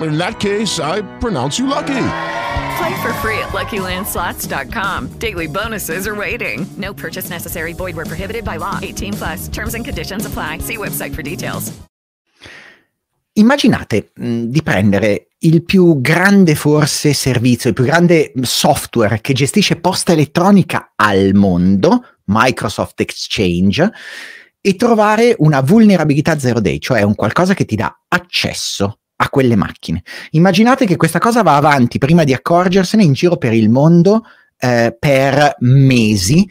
In that case, I pronounce you lucky. Play for free at LuckyLandSlots.com. Daily bonuses are waiting. No purchase necessary. Void where prohibited by law. 18 plus. Terms and conditions apply. See website for details. Immaginate mh, di prendere il più grande forse servizio, il più grande software che gestisce posta elettronica al mondo, Microsoft Exchange, e trovare una vulnerabilità zero day, cioè un qualcosa che ti dà accesso a quelle macchine. Immaginate che questa cosa va avanti prima di accorgersene in giro per il mondo eh, per mesi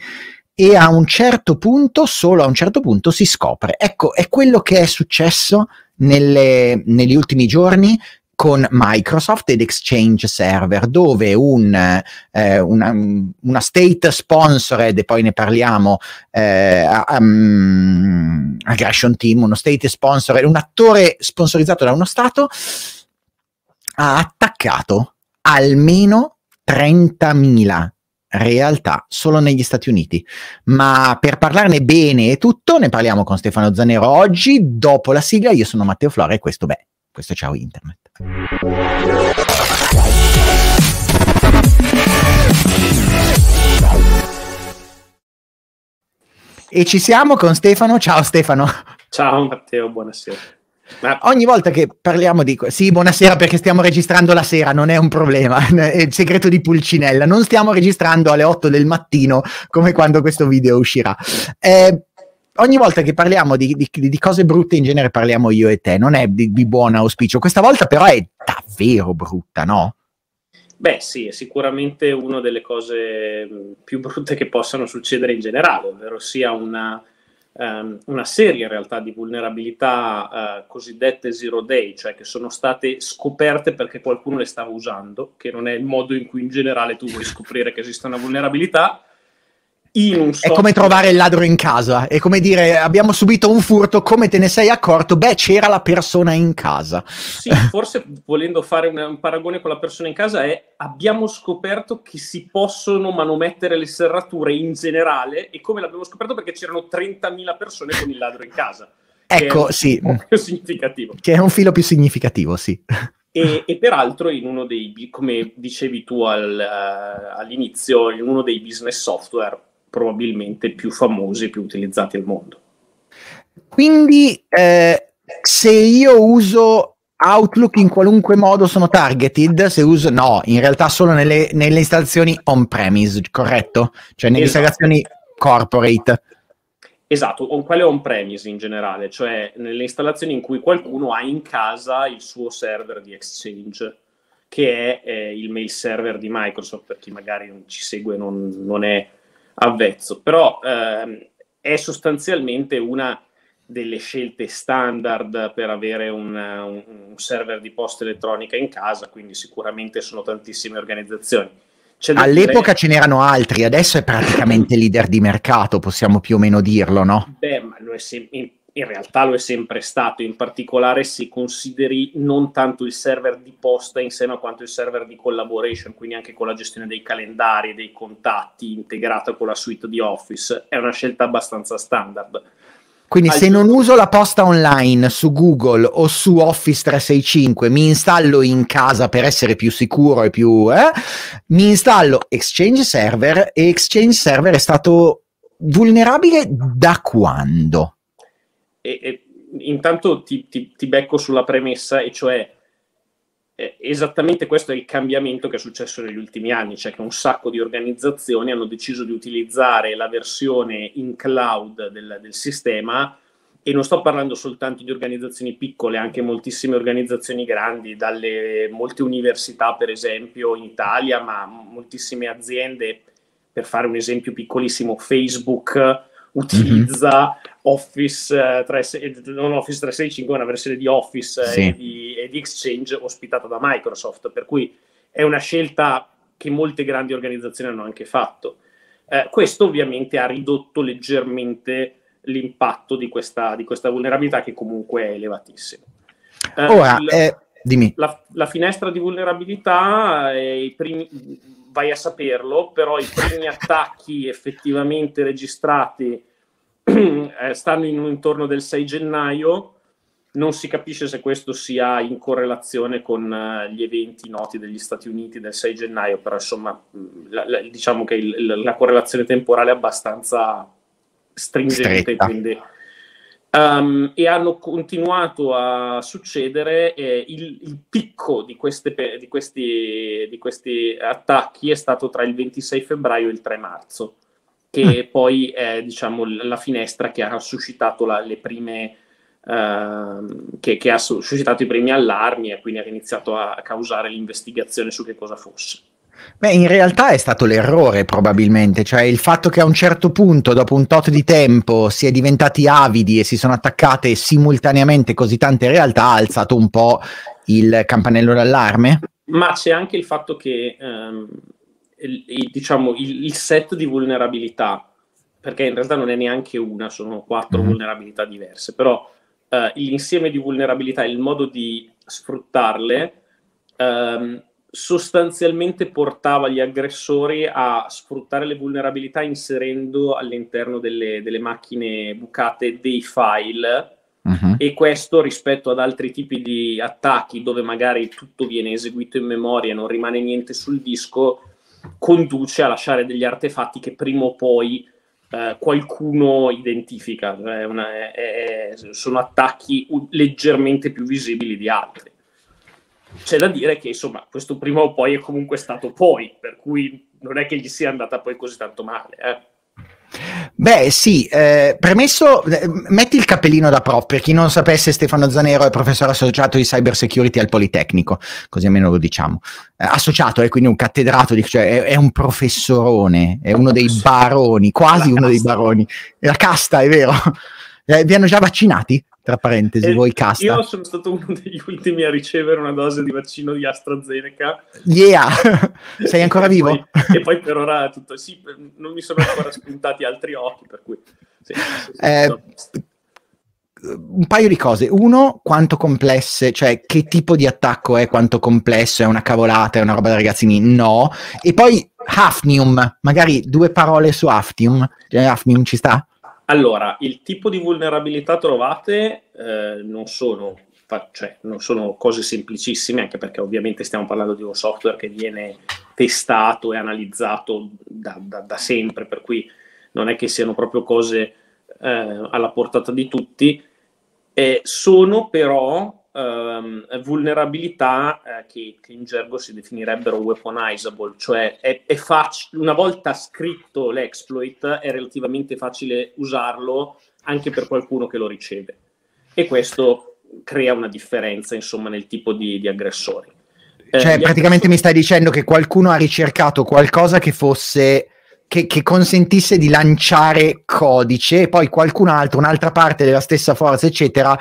e a un certo punto, solo a un certo punto, si scopre. Ecco, è quello che è successo nelle, negli ultimi giorni con Microsoft ed Exchange Server, dove un, eh, una, una, state sponsored, e poi ne parliamo, eh, um, aggression team, uno state sponsored, un attore sponsorizzato da uno Stato, ha attaccato almeno 30.000 realtà solo negli Stati Uniti. Ma per parlarne bene e tutto, ne parliamo con Stefano Zanero oggi, dopo la sigla. Io sono Matteo Flora e questo, beh, questo è Ciao Internet. E ci siamo con Stefano. Ciao Stefano. Ciao Matteo, buonasera. Ma... Ogni volta che parliamo di... Sì, buonasera perché stiamo registrando la sera, non è un problema, è il segreto di Pulcinella. Non stiamo registrando alle 8 del mattino come quando questo video uscirà. Eh, ogni volta che parliamo di, di, di, cose brutte in genere parliamo io e te, non è di, di buon auspicio. Questa volta però è davvero brutta, no? Beh sì, è sicuramente una delle cose più brutte che possano succedere in generale, ovvero sia una, um, una serie in realtà di vulnerabilità uh, cosiddette zero day, cioè che sono state scoperte perché qualcuno le stava usando, che non è il modo in cui in generale tu vuoi scoprire che esiste una vulnerabilità, è come trovare il ladro in casa, è come dire abbiamo subito un furto, come te ne sei accorto? Beh, c'era la persona in casa. Sì, forse volendo fare un, un, paragone con la persona in casa è abbiamo scoperto che si possono manomettere le serrature in generale e come l'abbiamo scoperto perché c'erano 30.000 persone con il ladro in casa. Ecco, sì. più significativo. Che è un filo più significativo, sì. E, e, peraltro in uno dei, come dicevi tu al, uh, all'inizio, in uno dei business software probabilmente più famosi e più utilizzati al mondo. Quindi eh, se io uso Outlook in qualunque modo sono targeted, se uso no, in realtà solo nelle, nelle installazioni on-premise, corretto? Cioè nelle esatto. installazioni corporate. Esatto, o quelle on-premise in generale, cioè nelle installazioni in cui qualcuno ha in casa il suo server di Exchange, che è eh, il mail server di Microsoft, per chi magari non ci segue non, non è avvezzo, però ehm, è sostanzialmente una delle scelte standard per avere un, un, server di posta elettronica in casa, quindi sicuramente sono tantissime organizzazioni. All'epoca dire... ce n'erano altri, adesso è praticamente leader di mercato, possiamo più o meno dirlo, no? Beh, ma è sempre in realtà lo è sempre stato, in particolare se consideri non tanto il server di posta in sé, ma quanto il server di collaboration, quindi anche con la gestione dei calendari, dei contatti, integrato con la suite di Office. È una scelta abbastanza standard. Quindi Al se non uso la posta online su Google o su Office 365, mi installo in casa per essere più sicuro e più... Eh, mi installo Exchange Server e Exchange Server è stato vulnerabile da quando? E, e intanto ti, ti, ti, becco sulla premessa, e cioè eh, esattamente questo è il cambiamento che è successo negli ultimi anni, cioè che un sacco di organizzazioni hanno deciso di utilizzare la versione in cloud del, del sistema e non sto parlando soltanto di organizzazioni piccole, anche moltissime organizzazioni grandi, dalle molte università per esempio in Italia, ma moltissime aziende, per fare un esempio piccolissimo, Facebook utilizza mm-hmm. Office, 3, non Office 365, una versione di Office sì. e, di, e di Exchange ospitata da Microsoft, per cui è una scelta che molte grandi organizzazioni hanno anche fatto. Eh, questo ovviamente ha ridotto leggermente l'impatto di questa, di questa vulnerabilità che comunque è elevatissimo. Eh, Ora, il, eh, dimmi. La, la, finestra di vulnerabilità, eh, primi, vai a saperlo, però i primi attacchi effettivamente registrati eh, stanno in, intorno del 6 gennaio, non si capisce se questo sia in correlazione con uh, gli eventi noti degli Stati Uniti del 6 gennaio, però insomma la, la, diciamo che il, la correlazione temporale è abbastanza stringente, quindi, um, e hanno continuato a succedere. Eh, il, il, picco di, queste, di, questi, di, questi, attacchi è stato tra il 26 febbraio e il 3 marzo, che mm. poi è diciamo, la finestra che ha suscitato la, le prime. Uh, che, che, ha suscitato i primi allarmi e quindi ha iniziato a causare l'investigazione su che cosa fosse. Beh, in realtà è stato l'errore probabilmente, cioè il fatto che a un certo punto, dopo un tot di tempo, si è diventati avidi e si sono attaccate simultaneamente così tante realtà ha alzato un po' il campanello d'allarme. Ma c'è anche il fatto che ehm, il, il, diciamo, il, il, set di vulnerabilità, perché in realtà non è neanche una, sono quattro mm. vulnerabilità diverse, però eh, l'insieme di vulnerabilità e il modo di sfruttarle ehm, sostanzialmente portava gli aggressori a sfruttare le vulnerabilità inserendo all'interno delle, delle macchine bucate dei file uh-huh. e questo rispetto ad altri tipi di attacchi dove magari tutto viene eseguito in memoria, non rimane niente sul disco, conduce a lasciare degli artefatti che prima o poi eh, qualcuno identifica. Cioè una, è, è, sono attacchi leggermente più visibili di altri c'è da dire che insomma questo prima o poi è comunque stato poi, per cui non è che gli sia andata poi così tanto male. Eh. Beh, sì, eh, premesso, eh, metti il cappellino da prof, per chi non sapesse Stefano Zanero è professore associato di cyber security al Politecnico, così almeno lo diciamo. Eh, associato, è quindi un cattedrato, di, cioè è, è, un professorone, è uno dei baroni, quasi uno dei baroni. La casta, è vero. Eh, vi hanno già vaccinati? Tra parentesi, eh, voi casta. Io sono stato uno degli ultimi a ricevere una dose di vaccino di AstraZeneca. Yeah! Sei ancora vivo? e, poi, e poi per ora tutto, sì, non mi sono ancora spuntati altri occhi, per cui... Sì, sì, eh, un paio di cose. Uno, quanto complesse, cioè che tipo di attacco è, quanto complesso, è una cavolata, è una roba da ragazzini? No. E poi Hafnium, magari due parole su Hafnium. Hafnium ci sta? Allora, il tipo di vulnerabilità trovate eh, non, sono, cioè, non, sono, cose semplicissime, anche perché ovviamente stiamo parlando di un software che viene testato e analizzato da, da, da sempre, per cui non è che siano proprio cose eh, alla portata di tutti. Eh, sono però um, vulnerabilità eh, che, che, in gergo si definirebbero weaponizable, cioè è, è fac- una volta scritto l'exploit è relativamente facile usarlo anche per qualcuno che lo riceve e questo crea una differenza insomma nel tipo di, di aggressori. Eh, cioè praticamente aggressori... mi stai dicendo che qualcuno ha ricercato qualcosa che fosse... Che, che, consentisse di lanciare codice e poi qualcun altro, un'altra parte della stessa forza, eccetera,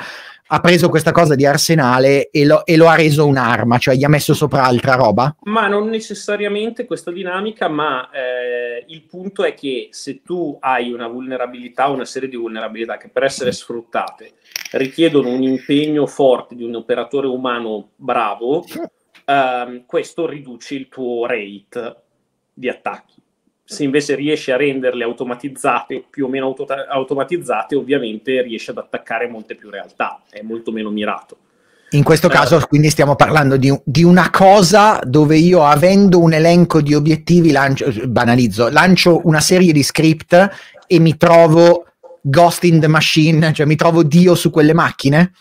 ha preso questa cosa di arsenale e lo, e lo, ha reso un'arma, cioè gli ha messo sopra altra roba? Ma non necessariamente questa dinamica, ma eh, il punto è che se tu hai una vulnerabilità, una serie di vulnerabilità che per essere sfruttate richiedono un impegno forte di un operatore umano bravo, ehm, questo riduce il tuo rate di attacchi se invece riesce a renderle automatizzate, più o meno auto- automatizzate, ovviamente riesce ad attaccare molte più realtà, è molto meno mirato. In questo eh, caso quindi stiamo parlando di, di, una cosa dove io avendo un elenco di obiettivi, lancio, banalizzo, lancio una serie di script e mi trovo Ghost in the Machine, cioè mi trovo Dio su quelle macchine?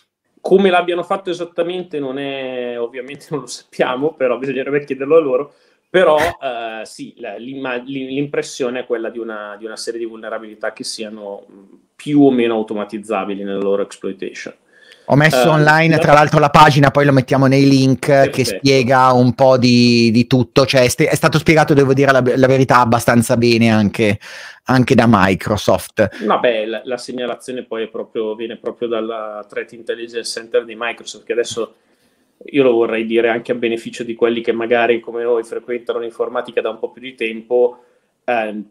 Come l'abbiano fatto esattamente non è, ovviamente non lo sappiamo, però bisognerebbe chiederlo a loro Però eh, sì, l'impressione è quella di una, di una, serie di vulnerabilità che siano più o meno automatizzabili nella loro exploitation. Ho messo uh, online, tra l'altro, la pagina, poi lo mettiamo nei link perfetto. che spiega un po' di, di tutto. Cioè, è, st- è, stato spiegato, devo dire la, la verità, abbastanza bene anche, anche, da Microsoft. Vabbè, la, la segnalazione poi proprio, viene proprio dal Threat Intelligence Center di Microsoft, che adesso io lo vorrei dire anche a beneficio di quelli che magari come noi frequentano l'informatica da un po' più di tempo, eh,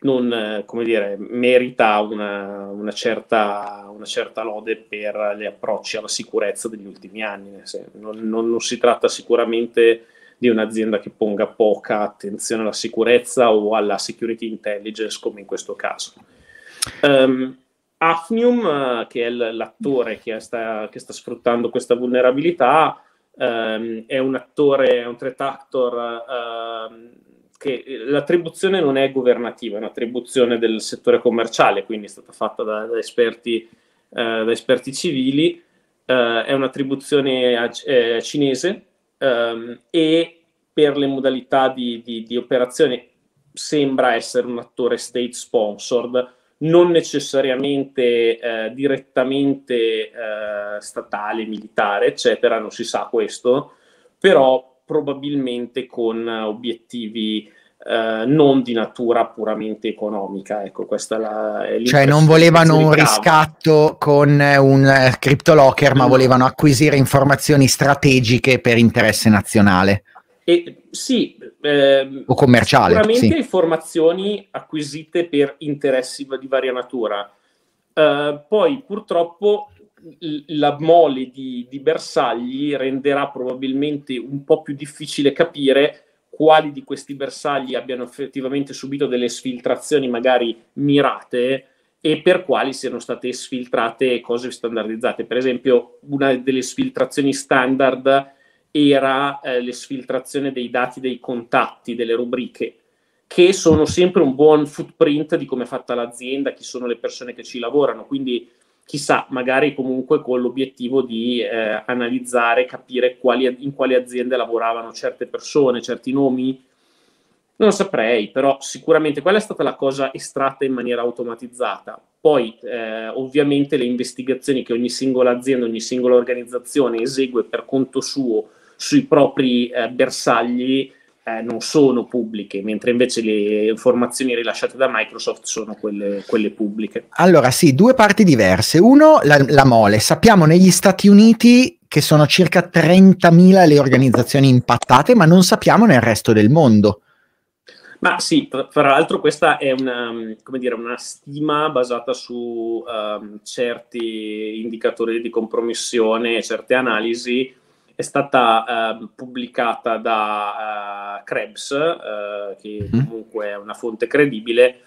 non, come dire, merita una, una, certa, una, certa, lode per gli approcci alla sicurezza degli ultimi anni. Non, non, non, si tratta sicuramente di un'azienda che ponga poca attenzione alla sicurezza o alla security intelligence come in questo caso. Um, Afnium, che è l'attore che sta, che sta, sfruttando questa vulnerabilità, um, è un attore, è un threat actor uh, che l'attribuzione non è governativa, è un'attribuzione del settore commerciale, quindi è stata fatta da, da, esperti, uh, da esperti, civili, uh, è un'attribuzione a, eh, cinese um, e per le modalità di, di, di operazione sembra essere un attore state sponsored, non necessariamente eh, direttamente eh, statale, militare, eccetera, non si sa questo, però probabilmente con obiettivi eh, non di natura puramente economica. Ecco, questa è la, è cioè non volevano un riscatto con un eh, CryptoLocker, ma no. volevano acquisire informazioni strategiche per interesse nazionale. E, sì, eh, o commerciale. Sicuramente sì. informazioni acquisite per interessi di varia natura. Uh, poi purtroppo la mole di, di, bersagli renderà probabilmente un po' più difficile capire quali di questi bersagli abbiano effettivamente subito delle sfiltrazioni magari mirate e per quali siano state sfiltrate cose standardizzate. Per esempio, una delle sfiltrazioni standard era eh, l'esfiltrazione dei dati dei contatti, delle rubriche, che sono sempre un buon footprint di come è fatta l'azienda, chi sono le persone che ci lavorano. Quindi chissà, magari comunque con l'obiettivo di eh, analizzare, capire quali, in quali aziende lavoravano certe persone, certi nomi. Non saprei, però sicuramente quella è stata la cosa estratta in maniera automatizzata. Poi, eh, ovviamente, le investigazioni che ogni singola azienda, ogni singola organizzazione esegue per conto suo sui propri eh, bersagli eh, non sono pubbliche, mentre invece le informazioni rilasciate da Microsoft sono quelle, quelle pubbliche. Allora sì, due parti diverse. Uno, la, la mole. Sappiamo negli Stati Uniti che sono circa 30.000 le organizzazioni impattate, ma non sappiamo nel resto del mondo. Ma sì, tra, tra l'altro questa è una, dire, una stima basata su um, certi indicatori di compromissione, certe analisi è stata uh, pubblicata da uh, Krebs, uh, che mm-hmm. comunque è una fonte credibile,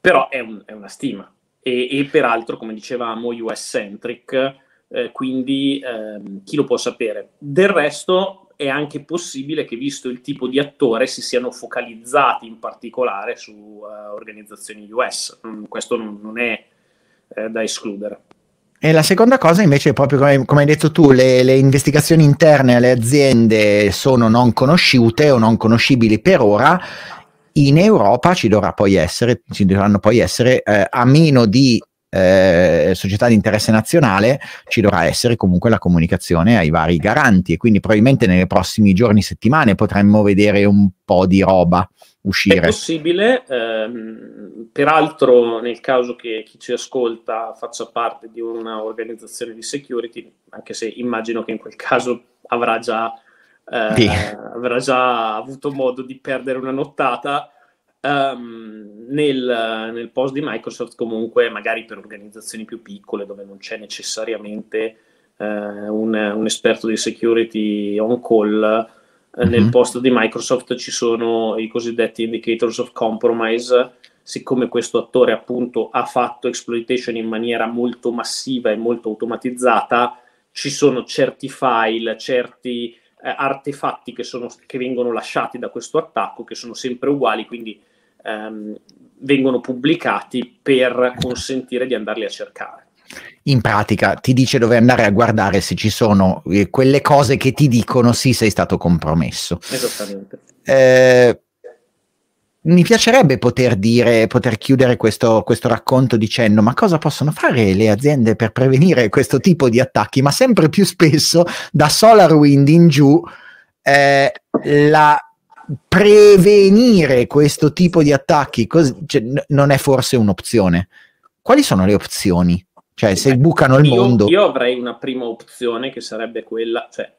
però è, un, è una stima. E, e, peraltro, come dicevamo, US-centric, eh, quindi ehm, chi lo può sapere? Del resto è anche possibile che, visto il tipo di attore, si siano focalizzati in particolare su organizzazioni US. Mm, questo non, non è eh, da escludere. E la seconda cosa invece è proprio come, come hai detto tu, le, le, investigazioni interne alle aziende sono non conosciute o non conoscibili per ora. In Europa ci dovrà poi essere, ci dovranno poi essere, eh, a meno di eh, società di interesse nazionale, ci dovrà essere comunque la comunicazione ai vari garanti e quindi probabilmente nei prossimi giorni, settimane potremmo vedere un po' di roba uscire. È possibile, ehm, peraltro nel caso che chi ci ascolta faccia parte di un'organizzazione di security, anche se immagino che in quel caso avrà già, eh, sì. avrà già avuto modo di perdere una nottata, um, nel, nel, post di Microsoft comunque magari per organizzazioni più piccole dove non c'è necessariamente uh, un, un esperto di security on call, Mm-hmm. Nel post di Microsoft ci sono i cosiddetti indicators of compromise. Siccome questo attore appunto ha fatto exploitation in maniera molto massiva e molto automatizzata, ci sono certi file, certi eh, artefatti che, sono, che, vengono lasciati da questo attacco, che sono sempre uguali, quindi ehm, vengono pubblicati per consentire di andarli a cercare in pratica ti dice dove andare a guardare se ci sono eh, quelle cose che ti dicono sì sei stato compromesso. Esattamente. eh, mi piacerebbe poter dire, poter chiudere questo, questo, racconto dicendo ma cosa possono fare le aziende per prevenire questo tipo di attacchi? Ma sempre più spesso da SolarWind in giù eh, la prevenire questo tipo di attacchi così, cioè, n- non è forse un'opzione. Quali sono le opzioni? Cioè, se bucano il io, mondo. Io avrei una prima opzione che sarebbe quella, cioè,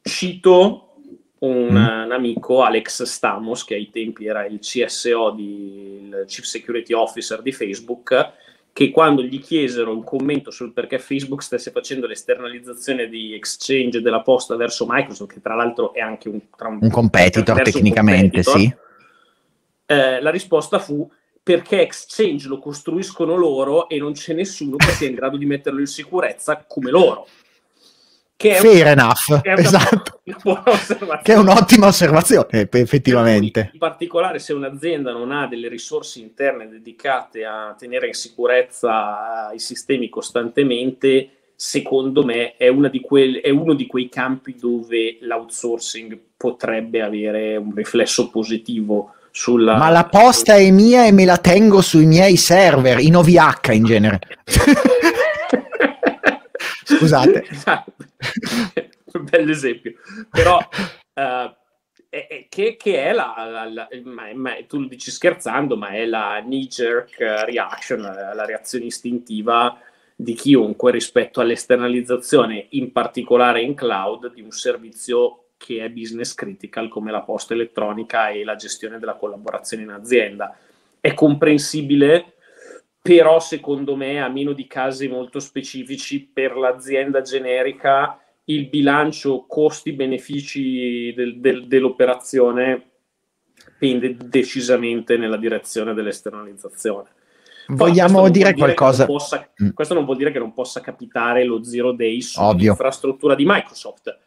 cito un, mm. un, amico, Alex Stamos, che ai tempi era il CSO, di, il Chief Security Officer di Facebook, che quando gli chiesero un commento sul perché Facebook stesse facendo l'esternalizzazione di Exchange della posta verso Microsoft, che tra l'altro è anche un, un, un competitor tecnicamente, un competitor, sì. Eh, la risposta fu perché Exchange lo costruiscono loro e non c'è nessuno che sia in grado di metterlo in sicurezza come loro. Che Fair un, enough, è esatto. Che è un'ottima osservazione, effettivamente. In particolare, se un'azienda non ha delle risorse interne dedicate a tenere in sicurezza i sistemi costantemente, secondo me è, quelle, è uno di quei campi dove l'outsourcing potrebbe avere un riflesso positivo sulla... Ma la posta è mia e me la tengo sui miei server, in OVH in genere. Scusate. Esatto. Bell'esempio. Però uh, che, che, è la, la, la ma, ma, tu lo dici scherzando, ma è la knee-jerk reaction, la reazione istintiva di chiunque rispetto all'esternalizzazione, in particolare in cloud, di un servizio che è business critical come la posta elettronica e la gestione della collaborazione in azienda. È comprensibile però secondo me a meno di casi molto specifici per l'azienda generica il bilancio costi-benefici del, del, dell'operazione pende decisamente nella direzione dell'esternalizzazione. Vogliamo dire qualcosa? Non possa, mm. Questo non vuol dire che non possa capitare lo zero day sull'infrastruttura di Microsoft,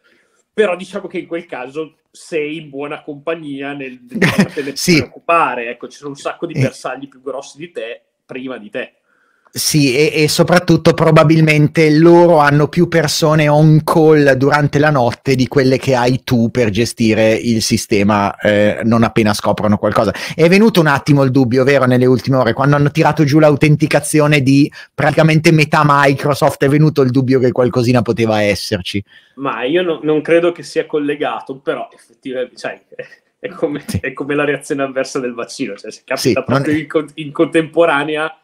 però diciamo che in quel caso sei in buona compagnia nel, nel sì. preoccupare. Ecco, ci sono un sacco di bersagli più grossi di te prima di te. Sì, e, e, soprattutto probabilmente loro hanno più persone on call durante la notte di quelle che hai tu per gestire il sistema eh, non appena scoprono qualcosa. È venuto un attimo il dubbio, vero, nelle ultime ore, quando hanno tirato giù l'autenticazione di praticamente metà Microsoft, è venuto il dubbio che qualcosina poteva esserci. Ma io no, non credo che sia collegato, però effettivamente, sai, è come, sì. è come, la reazione avversa del vaccino, cioè se capita sì, proprio è... in, in, contemporanea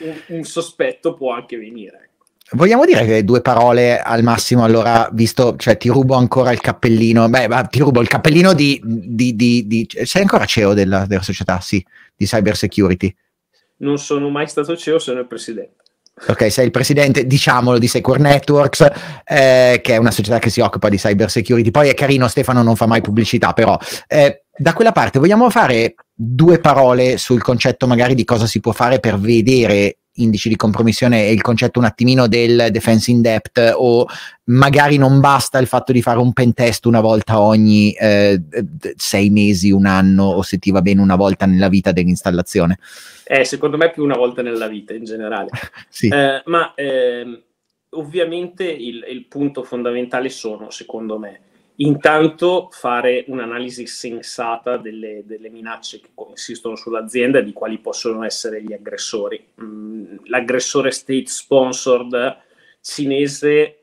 un, un, sospetto può anche venire. Ecco. Vogliamo dire che due parole al massimo, allora, visto, cioè ti rubo ancora il cappellino, beh, ti rubo il cappellino di, di, di, di sei ancora CEO della, della società, sì, di cyber security. Non sono mai stato CEO, sono il presidente. Ok, sei il presidente, diciamolo, di Secure Networks, eh, che è una società che si occupa di cyber security. Poi è carino, Stefano non fa mai pubblicità, però eh, da quella parte vogliamo fare due parole sul concetto magari di cosa si può fare per vedere indici di compromissione e il concetto un attimino del defense in depth o magari non basta il fatto di fare un pen test una volta ogni eh, sei mesi, un anno o se ti va bene una volta nella vita dell'installazione? Eh, secondo me più una volta nella vita in generale. sì. eh, ma eh, ovviamente il, il punto fondamentale sono, secondo me, Intanto fare un'analisi sensata delle, delle, minacce che insistono sull'azienda e di quali possono essere gli aggressori. Mm, l'aggressore state sponsored cinese,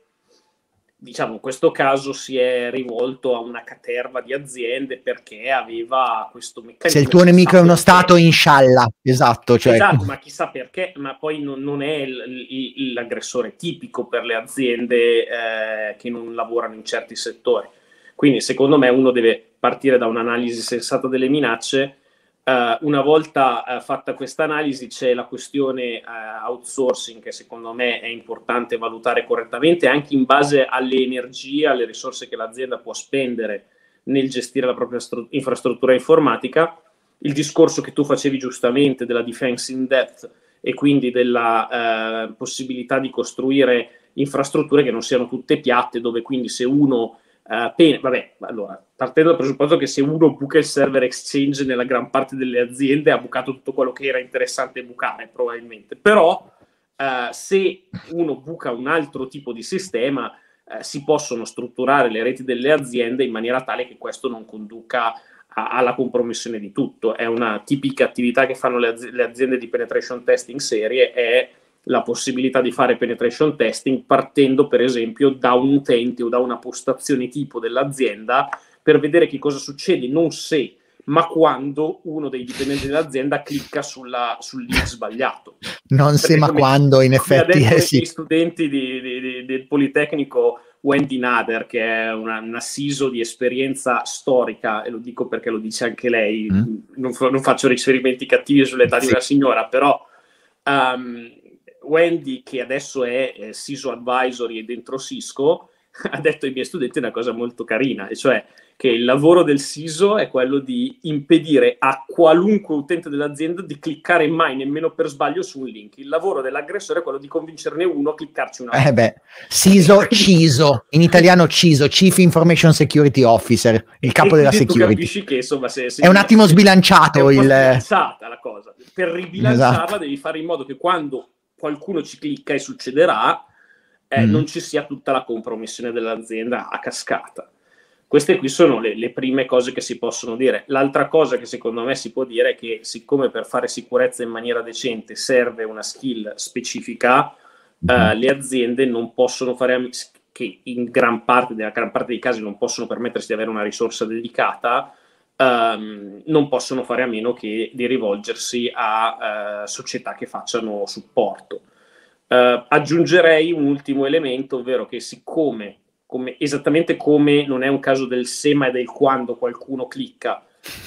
diciamo in questo caso si è rivolto a una caterva di aziende perché aveva questo meccanismo. Se il tuo nemico è uno perché. Stato, inshallah, esatto. Cioè... Esatto, ma chissà perché, ma poi non, non è il, il, l'aggressore tipico per le aziende eh, che non lavorano in certi settori quindi secondo me uno deve partire da un'analisi sensata delle minacce. Uh, una volta uh, fatta questa analisi c'è la questione uh, outsourcing che secondo me è importante valutare correttamente anche in base alle energie, alle risorse che l'azienda può spendere nel gestire la propria stru- infrastruttura informatica. Il discorso che tu facevi giustamente della defense in depth e quindi della possibilità di costruire infrastrutture che non siano tutte piatte, dove quindi se uno Uh, vabbè, allora, partendo dal presupposto che se uno buca il server exchange nella gran parte delle aziende ha bucato tutto quello che era interessante bucare, probabilmente. Però uh, se uno buca un altro tipo di sistema, eh, si possono strutturare le reti delle aziende in maniera tale che questo non conduca a, alla compromissione di tutto. È una tipica attività che fanno le, az- le aziende di penetration testing serie, è la possibilità di fare penetration testing partendo per esempio da un utente o da una postazione tipo dell'azienda per vedere che cosa succede, non se, ma quando uno dei dipendenti dell'azienda clicca sulla, sul link sbagliato. Non se, ma come, quando, in effetti. Eh, sì. gli studenti di, di, di, del Politecnico Wendy Nader, che è una, una CISO di esperienza storica, e lo dico perché lo dice anche lei, mm. non, non, faccio riferimenti cattivi sull'età sì. di una signora, però um, Wendy, che adesso è eh, CISO Advisory dentro Cisco, ha detto ai miei studenti una cosa molto carina, e cioè che il lavoro del SISO è quello di impedire a qualunque utente dell'azienda di cliccare mai nemmeno per sbaglio su un link. Il lavoro dell'aggressore è quello di convincerne uno a cliccarci una volta. Eh beh, SISO, CISO, in italiano CISO, Chief Information Security Officer, il capo e della security. capisci che insomma se, se è un attimo sbilanciato è un il... la cosa. Per ribilanciarla esatto. devi fare in modo che quando qualcuno ci clicca e succederà, eh, mm. non ci sia tutta la compromissione dell'azienda a cascata. Queste qui sono le, le, prime cose che si possono dire. L'altra cosa che secondo me si può dire è che siccome per fare sicurezza in maniera decente serve una skill specifica, mm-hmm. uh, le aziende non possono fare, che in gran parte, nella gran parte dei casi non possono permettersi di avere una risorsa dedicata, um, non possono fare a meno che di rivolgersi a uh, società che facciano supporto. Uh, aggiungerei un ultimo elemento, ovvero che siccome come, esattamente come non è un caso del se ma del quando qualcuno clicca,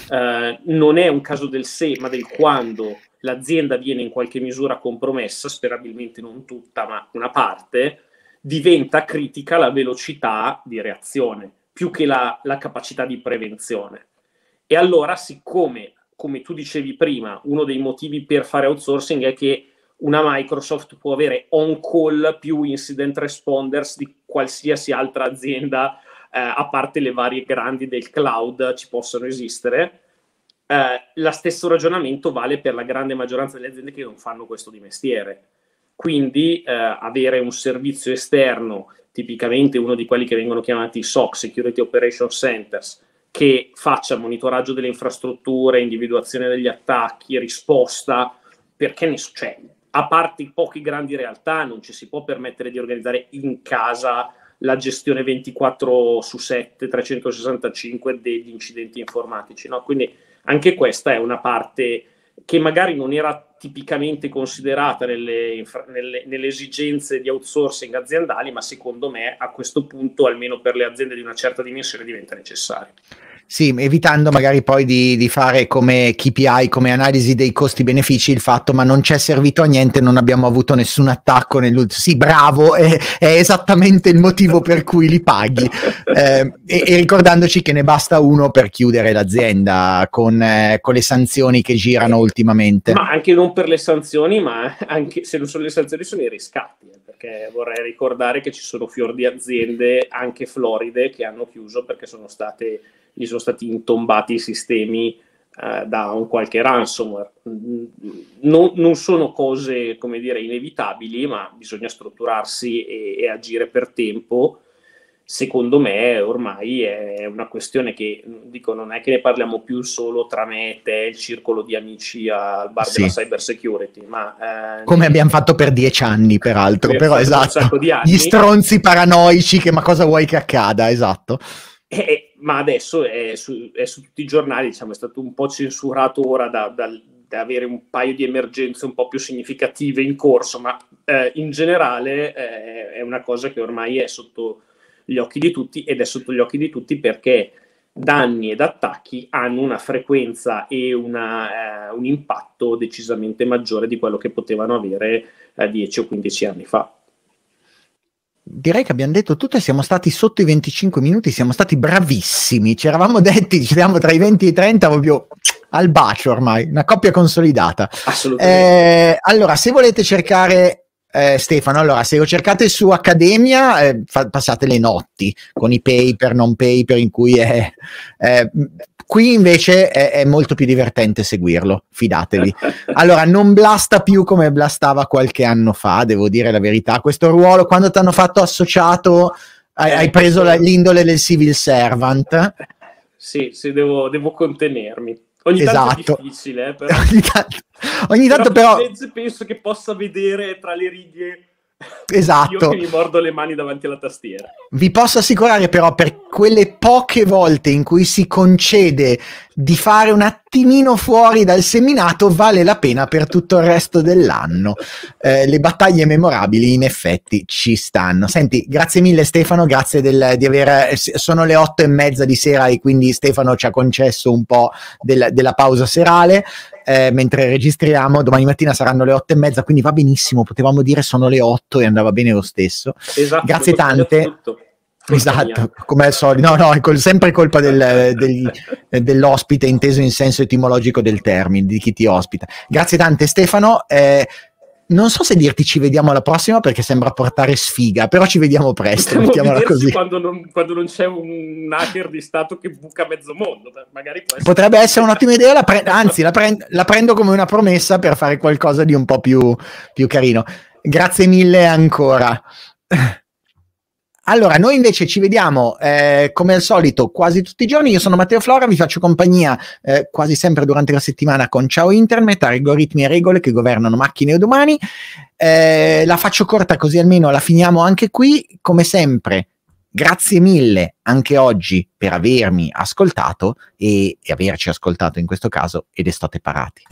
eh, non è un caso del se ma del quando l'azienda viene in qualche misura compromessa, sperabilmente non tutta ma una parte, diventa critica la velocità di reazione più che la, la capacità di prevenzione. E allora, siccome, come tu dicevi prima, uno dei motivi per fare outsourcing è che una Microsoft può avere on call più incident responders di qualsiasi altra azienda, eh, a parte le varie grandi del cloud, ci possono esistere. Eh, lo stesso ragionamento vale per la grande maggioranza delle aziende che non fanno questo di mestiere. Quindi eh, avere un servizio esterno, tipicamente uno di quelli che vengono chiamati SOC, Security Operation Centers, che faccia monitoraggio delle infrastrutture, individuazione degli attacchi, risposta, perché ne succede? a parte poche grandi realtà, non ci si può permettere di organizzare in casa la gestione 24 su 7, 365 degli incidenti informatici. No? Quindi anche questa è una parte che magari non era tipicamente considerata nelle, nelle, nelle, esigenze di outsourcing aziendali, ma secondo me a questo punto, almeno per le aziende di una certa dimensione, diventa necessario. Sì, evitando magari poi di, di, fare come KPI, come analisi dei costi-benefici, il fatto ma non c'è servito a niente, non abbiamo avuto nessun attacco nell'ultimo. Sì, bravo, è, è, esattamente il motivo per cui li paghi. Eh, e, e, ricordandoci che ne basta uno per chiudere l'azienda con, eh, con, le sanzioni che girano ultimamente. Ma anche non per le sanzioni, ma anche se non sono le sanzioni, sono i riscatti. Eh, perché vorrei ricordare che ci sono fior di aziende, anche floride, che hanno chiuso perché sono state gli sono stati intombati i sistemi eh, da un qualche ransomware. Non, non, sono cose, come dire, inevitabili, ma bisogna strutturarsi e, e, agire per tempo. Secondo me ormai è una questione che, dico, non è che ne parliamo più solo tra me e te, il circolo di amici al bar sì. della cyber security, ma... Eh, come abbiamo fatto per dieci anni, peraltro, però esatto. Gli stronzi paranoici che ma cosa vuoi che accada, esatto. E, ma adesso è su, è su, tutti i giornali, diciamo, è stato un po' censurato ora da, da, da, avere un paio di emergenze un po' più significative in corso, ma eh, in generale eh, è una cosa che ormai è sotto gli occhi di tutti ed è sotto gli occhi di tutti perché danni ed attacchi hanno una frequenza e una, eh, un impatto decisamente maggiore di quello che potevano avere 10 eh, o 15 anni fa direi che abbiamo detto tutto e siamo stati sotto i 25 minuti, siamo stati bravissimi, ci eravamo detti, ci siamo tra i 20 e i 30 proprio al bacio ormai, una coppia consolidata. Assolutamente. Eh, allora, se volete cercare eh, Stefano, allora se lo cercate su Accademia eh, fa- passate le notti con i paper, non paper in cui è, eh, Qui invece è, è, molto più divertente seguirlo, fidatevi. Allora, non blasta più come blastava qualche anno fa, devo dire la verità. Questo ruolo, quando ti hanno fatto associato, Hai, hai preso la, l'indole del civil servant. Sì, sì, devo, devo contenermi. Ogni tanto è Esatto. difficile, eh, però. Ogni tanto, ogni tanto però, Fedez penso che possa vedere tra le righe esatto. io che mi mordo le mani davanti alla tastiera. Vi posso assicurare però per quelle poche volte in cui si concede di fare un attimino fuori dal seminato vale la pena per tutto il resto dell'anno. Eh, le battaglie memorabili in effetti ci stanno. Senti, grazie mille Stefano, grazie del- di aver... eh, Sono le otto e mezza di sera e quindi Stefano ci ha concesso un po' del- della pausa serale. Eh, mentre registriamo, domani mattina saranno le otto e mezza, quindi va benissimo, potevamo dire sono le otto e andava bene lo stesso. Esatto, Grazie tante. Esatto, come al solito. No, no, è sempre colpa del- degli- dell'ospite, inteso in senso etimologico del termine, di chi ti ospita. Grazie tante Stefano. Eh, non so se dirti ci vediamo alla prossima perché sembra portare sfiga, però ci vediamo presto, mettiamola così. Quando non, quando non c'è un hacker di Stato che buca mezzo mondo, essere... Potrebbe essere un'ottima idea, la pre- anzi la, prend- la prendo come una promessa per fare qualcosa di un po' più, più carino. Grazie mille ancora. Allora, noi invece ci vediamo eh, come al solito quasi tutti i giorni. Io sono Matteo Flora, vi faccio compagnia eh, quasi sempre durante la settimana con Ciao Internet, algoritmi e regole che governano macchine ed umani. Eh, la faccio corta così almeno la finiamo anche qui. Come sempre, grazie mille anche oggi per avermi ascoltato e, e averci ascoltato in questo caso ed estate parati.